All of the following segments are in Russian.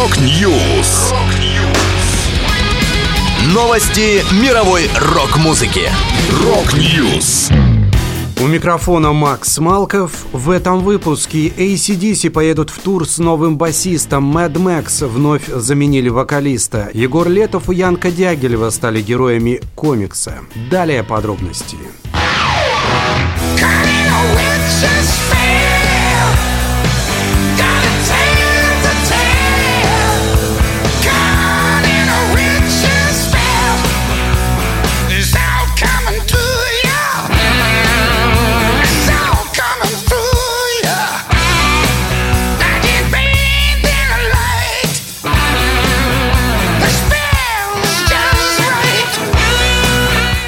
Rock News. Новости мировой рок-музыки. Rock News. У микрофона Макс Малков. В этом выпуске AC/DC поедут в тур с новым басистом. Mad Max вновь заменили вокалиста. Егор Летов и Янка Дягилева стали героями комикса. Далее подробности.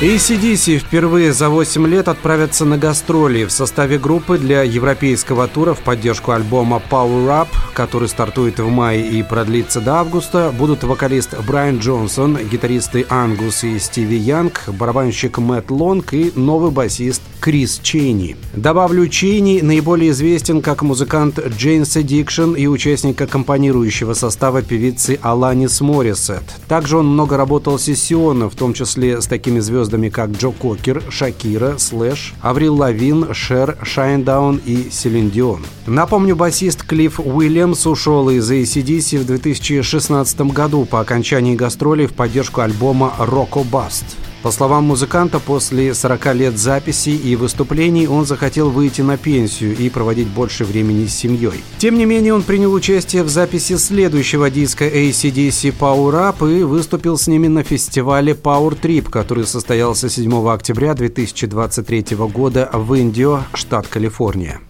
AC/DC впервые за 8 лет отправятся на гастроли в составе группы для европейского тура в поддержку альбома Power Up, который стартует в мае и продлится до августа. Будут вокалист Брайан Джонсон, гитаристы Ангус и Стиви Янг, барабанщик Мэтт Лонг и новый басист Крис Чейни. Добавлю, Чейни наиболее известен как музыкант Jane's Addiction и участник аккомпанирующего состава певицы Аланис Моррисет. Также он много работал сессионно, в том числе с такими звездами, как Джо Кокер, Шакира, Слэш, Аврил Лавин, Шер, Shinedown и Селин Дион. Напомню, басист Клифф Уильямс ушел из AC/DC в 2016 году по окончании гастролей в поддержку альбома «Rocko Bust». По словам музыканта, после 40 лет записей и выступлений он захотел выйти на пенсию и проводить больше времени с семьей. Тем не менее, он принял участие в записи следующего диска ACDC Power Up и выступил с ними на фестивале Power Trip, который состоялся 7 октября 2023 года в Индио, штат Калифорния.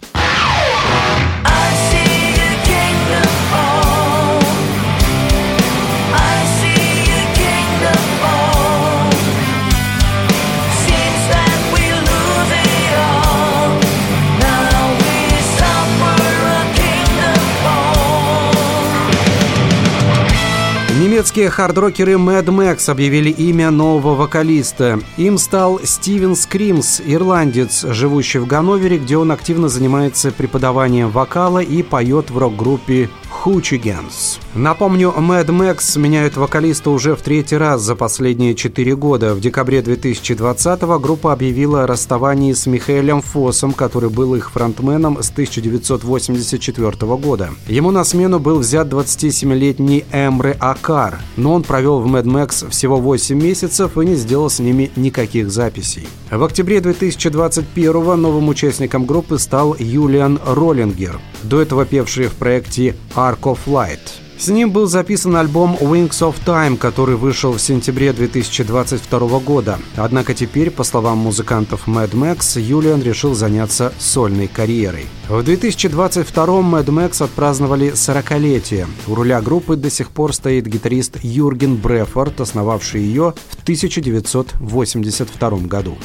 Немецкие хардрокеры Mad Max объявили имя нового вокалиста. Им стал Стивен Скримс, ирландец, живущий в Ганновере, где он активно занимается преподаванием вокала и поет в рок-группе Hoochigans. Напомню, Mad Max меняют вокалиста уже в третий раз за последние четыре года. В декабре 2020-го группа объявила о расставании с Михаэлем Фоссом, который был их фронтменом с 1984 года. Ему на смену был взят 27-летний Эмре Акар, но он провел в Mad Max всего 8 месяцев и не сделал с ними никаких записей. В октябре 2021-го новым участником группы стал Юлиан Роллингер, до этого певший в проекте Ark of Light. С ним был записан альбом Wings of Time, который вышел в сентябре 2022 года. Однако теперь, по словам музыкантов Mad Max, Юлиан решил заняться сольной карьерой. В 2022-м Mad Max отпраздновали 40-летие. У руля группы до сих пор стоит гитарист Юрген Брефорд, основавший ее в 1982 году.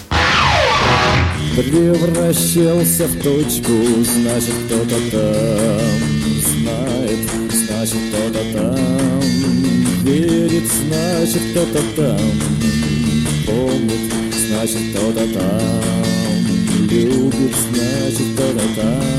Превращался в точку, значит кто-то там знает, значит кто-то там верит, значит кто-то там помнит, значит кто-то там любит, значит кто-то там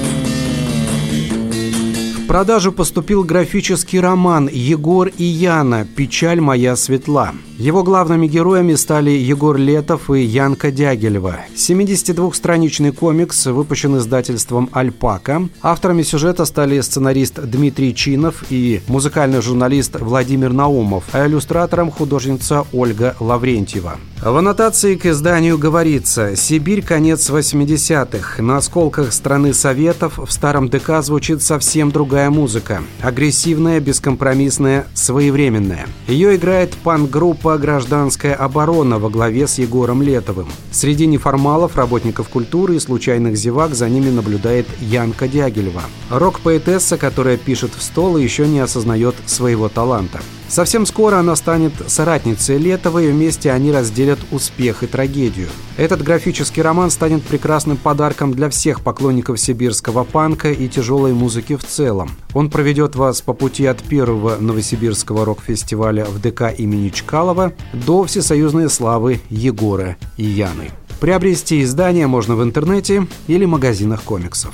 продажу поступил графический роман «Егор и Яна. Печаль моя светла». Его главными героями стали Егор Летов и Янка Дягилева. 72-страничный комикс выпущен издательством «Альпака». Авторами сюжета стали сценарист Дмитрий Чинов и музыкальный журналист Владимир Наумов, а иллюстратором художница Ольга Лаврентьева. В аннотации к изданию говорится «Сибирь, конец 80-х. На осколках страны Советов в старом ДК звучит совсем другая музыка. Агрессивная, бескомпромиссная, своевременная. Ее играет пан-группа «Гражданская оборона» во главе с Егором Летовым. Среди неформалов, работников культуры и случайных зевак за ними наблюдает Янка Дягилева. Рок-поэтесса, которая пишет в стол и еще не осознает своего таланта. Совсем скоро она станет соратницей Летова, и вместе они разделят успех и трагедию. Этот графический роман станет прекрасным подарком для всех поклонников сибирского панка и тяжелой музыки в целом. Он проведет вас по пути от первого новосибирского рок-фестиваля в ДК имени Чкалова до всесоюзной славы Егора и Яны. Приобрести издание можно в интернете или магазинах комиксов.